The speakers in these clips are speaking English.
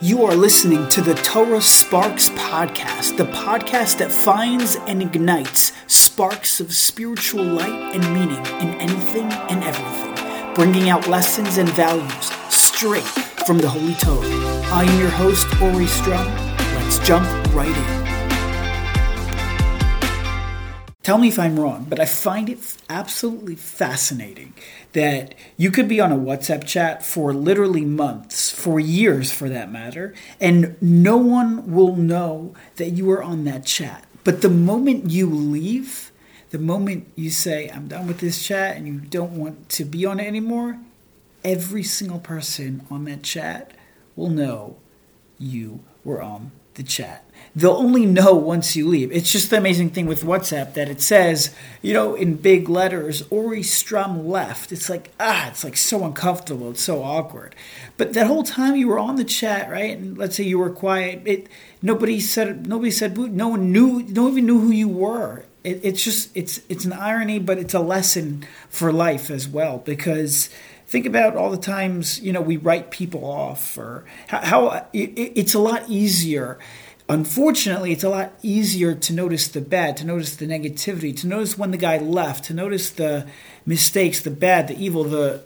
You are listening to the Torah Sparks Podcast, the podcast that finds and ignites sparks of spiritual light and meaning in anything and everything, bringing out lessons and values straight from the Holy Torah. I am your host, Ori Strum. Let's jump right in. Tell me if I'm wrong, but I find it absolutely fascinating that you could be on a WhatsApp chat for literally months, for years for that matter, and no one will know that you were on that chat. But the moment you leave, the moment you say, I'm done with this chat and you don't want to be on it anymore, every single person on that chat will know you were on the chat. They'll only know once you leave. It's just the amazing thing with WhatsApp that it says, you know, in big letters, Ori Strum left. It's like, ah, it's like so uncomfortable. It's so awkward. But that whole time you were on the chat, right? And let's say you were quiet, it nobody said nobody said no one knew no one even knew who you were. It, it's just it's it's an irony, but it's a lesson for life as well because think about all the times you know we write people off or how, how it, it's a lot easier. Unfortunately it's a lot easier to notice the bad to notice the negativity to notice when the guy left to notice the mistakes the bad the evil the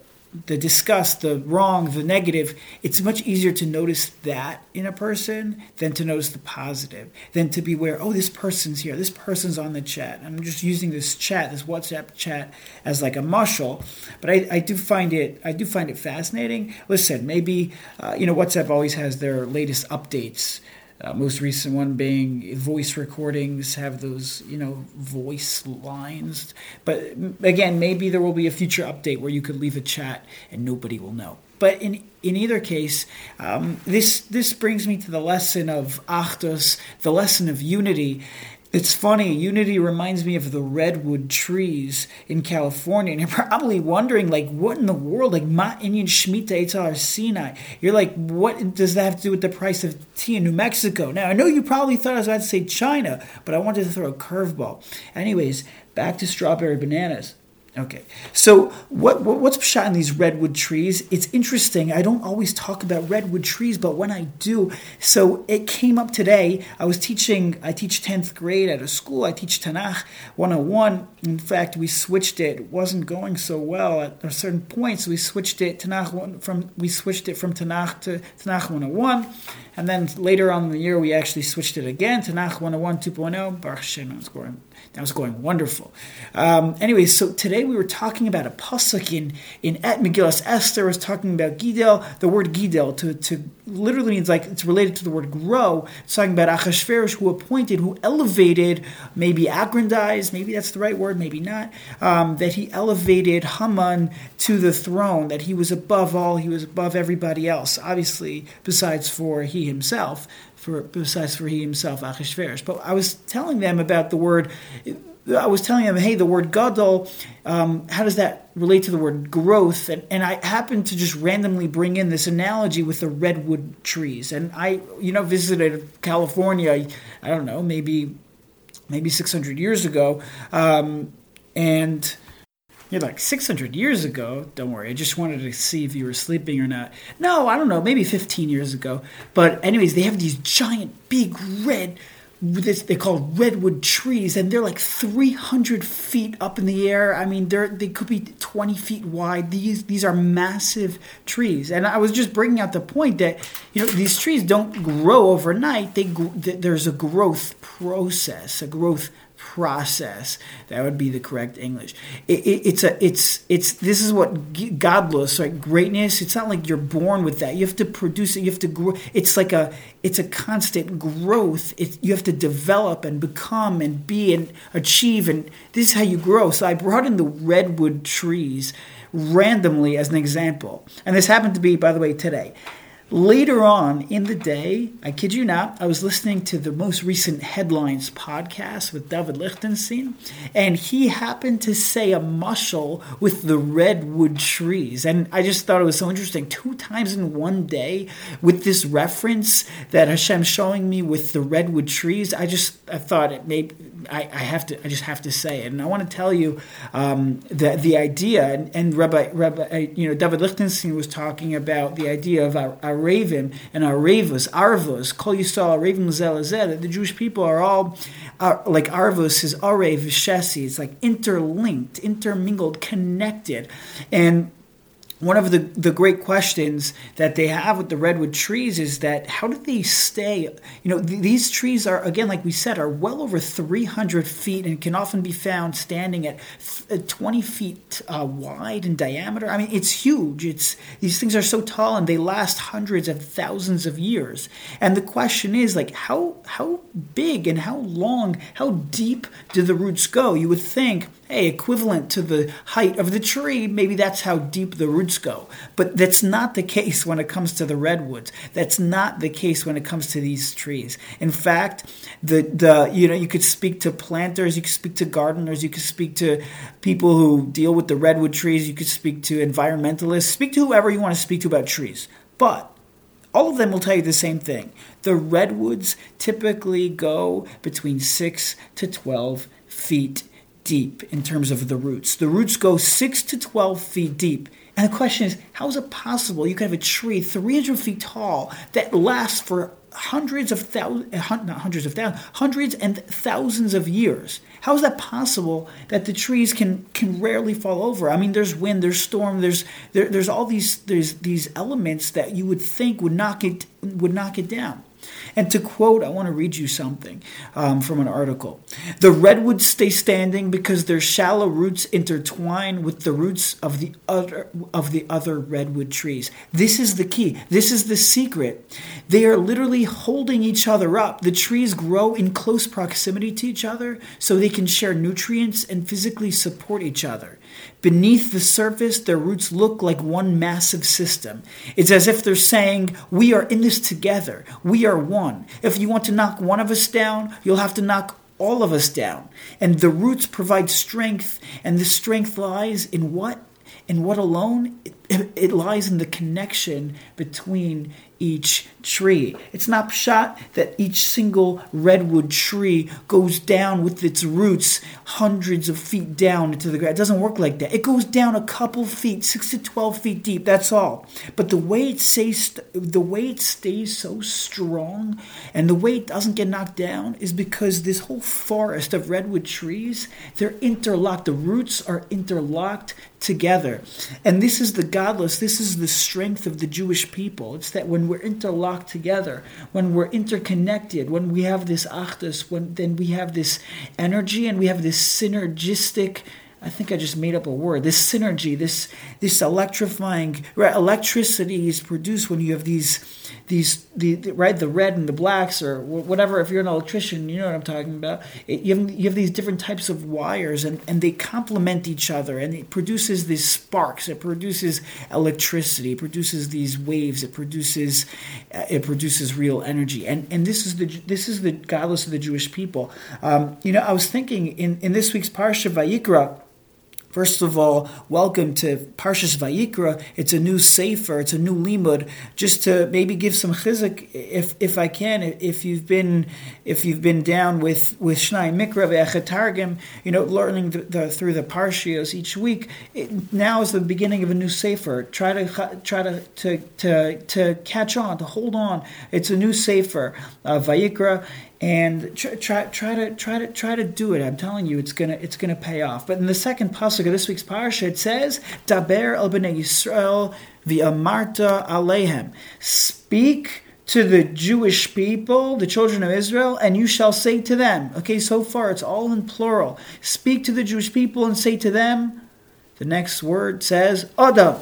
the disgust, the wrong, the negative, it's much easier to notice that in a person than to notice the positive, than to be aware, oh, this person's here, this person's on the chat. I'm just using this chat, this WhatsApp chat, as like a muscle. But I, I do find it, I do find it fascinating. Listen, maybe uh, you know WhatsApp always has their latest updates uh, most recent one being voice recordings have those, you know, voice lines. But again, maybe there will be a future update where you could leave a chat and nobody will know. But in in either case, um, this this brings me to the lesson of Achdus, the lesson of unity, it's funny, Unity reminds me of the redwood trees in California. And you're probably wondering, like, what in the world? Like, Ma Inyan Shemitah Eitzar Sinai. You're like, what does that have to do with the price of tea in New Mexico? Now, I know you probably thought I was about to say China, but I wanted to throw a curveball. Anyways, back to strawberry bananas. Okay, so what, what, what's pshat in these redwood trees? It's interesting. I don't always talk about redwood trees, but when I do, so it came up today. I was teaching. I teach tenth grade at a school. I teach Tanakh 101. In fact, we switched it. It wasn't going so well at a certain point, so we switched it Tanakh from we switched it from Tanakh to Tanakh 101, and then later on in the year we actually switched it again Tanakh 101 2.0. Baruch Hashem, I was going that was going wonderful. Um, anyway, so today we were talking about a pasuk in in Et Megillas Esther was talking about Gidel. The word Gidel to, to literally means like it's related to the word grow. It's talking about Achashverosh who appointed, who elevated, maybe aggrandized, maybe that's the right word, maybe not. Um, that he elevated Haman to the throne. That he was above all. He was above everybody else. Obviously, besides for he himself for besides for he himself, Achashverosh. But I was telling them about the word. I was telling them, hey, the word gadol, um, how does that relate to the word growth? And, and I happened to just randomly bring in this analogy with the redwood trees. And I, you know, visited California. I don't know, maybe maybe 600 years ago, um, and you're like 600 years ago. Don't worry. I just wanted to see if you were sleeping or not. No, I don't know. Maybe 15 years ago. But anyways, they have these giant, big red. This, they call redwood trees, and they're like 300 feet up in the air. I mean, they're they could be 20 feet wide. These these are massive trees, and I was just bringing out the point that you know these trees don't grow overnight. They there's a growth process, a growth process. That would be the correct English. It, it, it's a it's it's this is what gadlus like greatness. It's not like you're born with that. You have to produce it. You have to grow. It's like a it's a constant growth. It, you have to develop and become and be and achieve. And this is how you grow. So I brought in the redwood trees randomly as an example. And this happened to be, by the way, today. Later on in the day, I kid you not, I was listening to the most recent headlines podcast with David Lichtenstein, and he happened to say a mushal with the redwood trees. And I just thought it was so interesting. Two times in one day with this reference that Hashem's showing me with the redwood trees, I just I thought it made I, I, have to. I just have to say it, and I want to tell you um, the the idea. And, and Rabbi, Rabbi, uh, you know, David Lichtenstein was talking about the idea of our, ravim and our ravos, arvos, kol yisrael, ravim zelazed. The Jewish people are all are, like arvos is arev shesi. It's like interlinked, intermingled, connected, and one of the, the great questions that they have with the redwood trees is that how do they stay you know th- these trees are again like we said are well over 300 feet and can often be found standing at th- uh, 20 feet uh, wide in diameter. I mean it's huge. It's these things are so tall and they last hundreds of thousands of years. And the question is like how how big and how long how deep do the roots go? You would think hey, equivalent to the height of the tree, maybe that's how deep the roots go. But that's not the case when it comes to the redwoods. That's not the case when it comes to these trees. In fact, the the you know you could speak to planters, you could speak to gardeners, you could speak to people who deal with the redwood trees, you could speak to environmentalists, speak to whoever you want to speak to about trees. But all of them will tell you the same thing. The redwoods typically go between 6 to 12 feet deep in terms of the roots. The roots go 6 to 12 feet deep. And the question is, how is it possible you could have a tree 300 feet tall that lasts for hundreds of thousands, not hundreds of thousands, hundreds and thousands of years? How is that possible that the trees can can rarely fall over? I mean, there's wind, there's storm, there's there, there's all these there's these elements that you would think would knock it would knock it down. And to quote, I want to read you something um, from an article. The redwoods stay standing because their shallow roots intertwine with the roots of the other of the other redwood trees. This is the key. This is the secret. They are literally holding each other up. The trees grow in close proximity to each other so they can share nutrients and physically support each other. Beneath the surface, their roots look like one massive system. It's as if they're saying, We are in this together. We are one. If you want to knock one of us down, you'll have to knock all of us down. And the roots provide strength, and the strength lies in what? In what alone? It, lies in the connection between each tree. It's not pshat that each single redwood tree goes down with its roots hundreds of feet down into the ground. It doesn't work like that. It goes down a couple feet, six to twelve feet deep. That's all. But the way it stays, the way it stays so strong, and the way it doesn't get knocked down, is because this whole forest of redwood trees they're interlocked. The roots are interlocked together, and this is the gadlus. This is the strength of the Jewish people. It's that when we're interlocked together, when we're interconnected, when we have this achdus, when then we have this energy and we have this synergistic I think I just made up a word. This synergy, this this electrifying electricity is produced when you have these these the, the, right the red and the blacks or whatever. If you're an electrician, you know what I'm talking about. It, you have you have these different types of wires and and they complement each other and it produces these sparks. It produces electricity. It produces these waves. It produces uh, it produces real energy. And and this is the this is the gadlus of the Jewish people. Um, you know, I was thinking in in this week's parsha Vayikra First of all, welcome to Parshas Vayikra. It's a new sefer, it's a new limud. Just to maybe give some chizuk, if if I can, if you've been if you've been down with with Shnai Mikra ve'achatargim, you know, learning the, the, through the parshios each week. It, now is the beginning of a new sefer. Try to try to to to, to catch on, to hold on. It's a new sefer, uh, Vayikra and try, try, try to try to try to do it. I'm telling you, it's gonna it's gonna pay off. But in the second pasuk of this week's parsha, it says, "Daber el bnei Yisrael v'amarta alehem." Speak to the Jewish people, the children of Israel, and you shall say to them. Okay, so far it's all in plural. Speak to the Jewish people and say to them. The next word says Adam.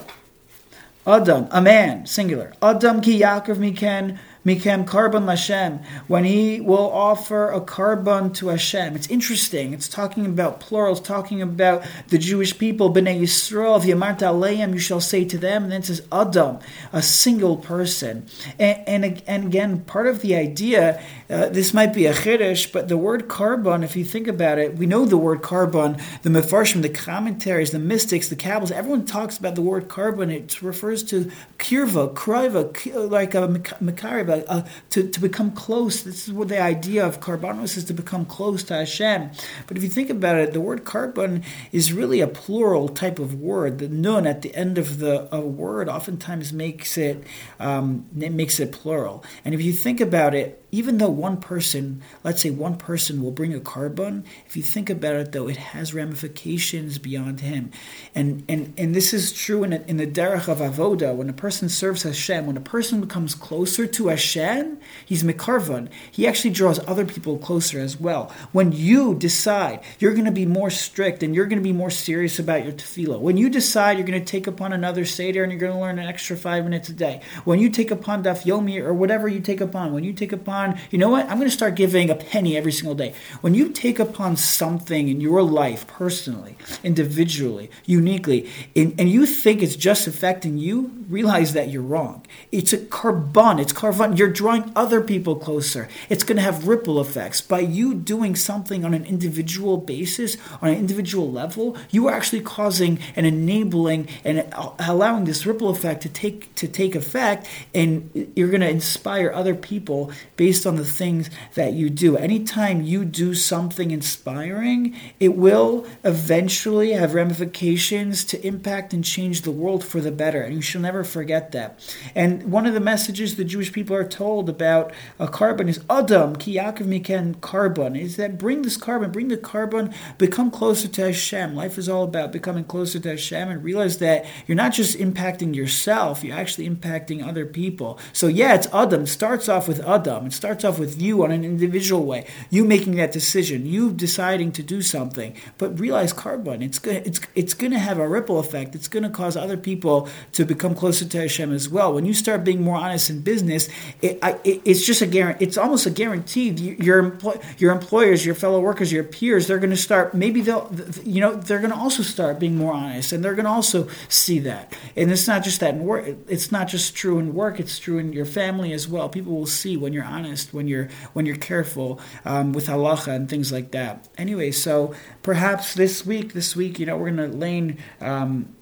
Adam, a man, singular. Adam ki yakriv miken Mikem Karban Lashem, when he will offer a Karban to Hashem. It's interesting. It's talking about plurals, talking about the Jewish people. Bnei Yisrael, Yamarta Aleim, you shall say to them. And then it says Adam, a single person. And, and, and again, part of the idea, uh, this might be a chiddush, but the word Karban, if you think about it, we know the word Karban, the Mefarshim, the commentaries, the mystics, the Kabbals, everyone talks about the word Karban. It refers to kirva, kriva, like a Makarib, uh, to, to become close. This is what the idea of karbanos is to become close to Hashem. But if you think about it, the word karban is really a plural type of word. The nun at the end of the a word oftentimes makes it um, it makes it plural. And if you think about it, even though one person, let's say one person will bring a korban, if you think about it though, it has ramifications beyond him. And and, and this is true in, a, in the derech of avoda. When a person serves Hashem, when a person becomes closer to Hashem, he's mekarvan. He actually draws other people closer as well. When you decide you're going to be more strict and you're going to be more serious about your tefillah, when you decide you're going to take upon another seder and you're going to learn an extra five minutes a day, when you take upon daf yomi or whatever you take upon, when you take upon upon, you know what, I'm going to start giving a penny every single day. When you take upon something in your life personally, individually, uniquely, and, and you think it's just affecting you, realize that you're wrong. It's a korban, it's korban. You're drawing other people closer. It's going to have ripple effects. By you doing something on an individual basis, on an individual level, you are actually causing and enabling and allowing this ripple effect to take to take effect, and you're going to inspire other people based based on the things that you do. Anytime you do something inspiring, it will eventually have ramifications to impact and change the world for the better. And you shall never forget that. And one of the messages the Jewish people are told about a korban is Adam, ki yakriv miken korban, is that bring this korban, bring the korban, become closer to Hashem. Life is all about becoming closer to Hashem and realize that you're not just impacting yourself, you're actually impacting other people. So yeah, it's Adam. It starts off with Adam. It starts off with you on an individual way, you making that decision, you deciding to do something. But realize korban, it's it's it's going to have a ripple effect. It's going to cause other people to become closer to Hashem as well. When you start being more honest in business, it, I, it, it's just a guarantee. It's almost a guarantee. Your your employers, your fellow workers, your peers, they're going to start. Maybe they'll you know they're going to also start being more honest, and they're going to also see that. And it's not just that in work. It's not just true in work. It's true in your family as well. People will see when you're honest honest, when you're when you're careful um, with halacha and things like that. Anyway, so perhaps this week, this week, you know, we're to lane. Um,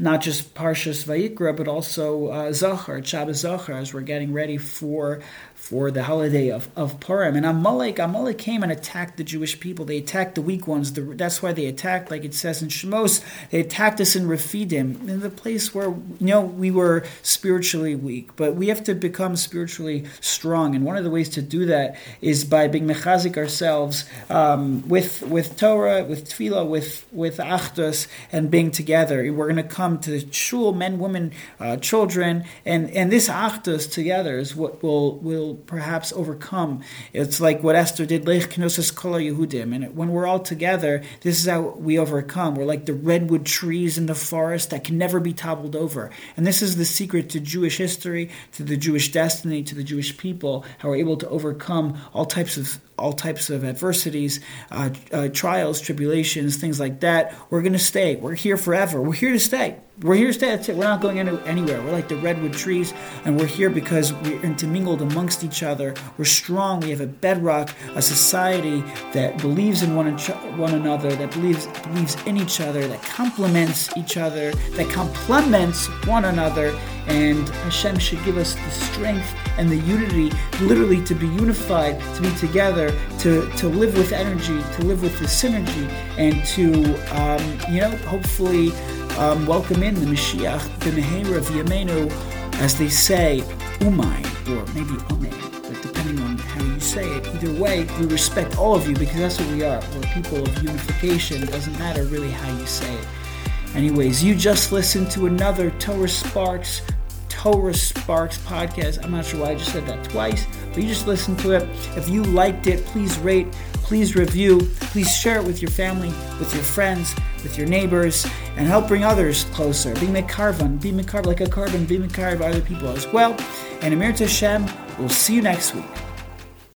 not just Parshas Vayikra, but also uh, Zachor, Shabbos Zachor, as we're getting ready for for the holiday of, of Purim. And Amalek, Amalek came and attacked the Jewish people. They attacked the weak ones. The, that's why they attacked, like it says in Shemos, they attacked us in Rephidim, in the place where, you know, we were spiritually weak. But we have to become spiritually strong. And one of the ways to do that is by being mechazik ourselves um, with, with Torah, with tefillah, with, with achdus, and being together. We're going to come to the shul, men, women, uh, children, and, and this achdus together is what will, will perhaps overcome. It's like what Esther did, Lech Knossos Kol Yehudim. And when we're all together, this is how we overcome. We're like the redwood trees in the forest that can never be toppled over. And this is the secret to Jewish history, to the Jewish destiny, to the Jewish people, how we're able to overcome all types of all types of adversities, uh, uh, trials, tribulations, things like that. We're going to stay. We're here forever. We're here to stay. We're here to stay. That's it. We're not going anywhere. We're like the redwood trees, and we're here because we're intermingled amongst each other. We're strong. We have a bedrock, a society that believes in one, one another, that believes believes in each other, that complements each other, that complements one another. And Hashem should give us the strength and the unity, literally to be unified, to be together, to, to live with energy, to live with the synergy, and to, um, you know, hopefully um, welcome in the Mashiach, the Meher of Yemenu, as they say, Umay, or maybe Umay, but depending on how you say it. Either way, we respect all of you because that's what we are. We're people of unification. It doesn't matter really how you say it. Anyways, you just listened to another Torah Sparks Torah Sparks podcast. I'm not sure why I just said that twice, but you just listen to it. If you liked it, please rate, please review, please share it with your family, with your friends, with your neighbors, and help bring others closer. Be mekarvan, be mekarv like a korban, be mekarv other people as well. And Amir Tashem, we'll see you next week.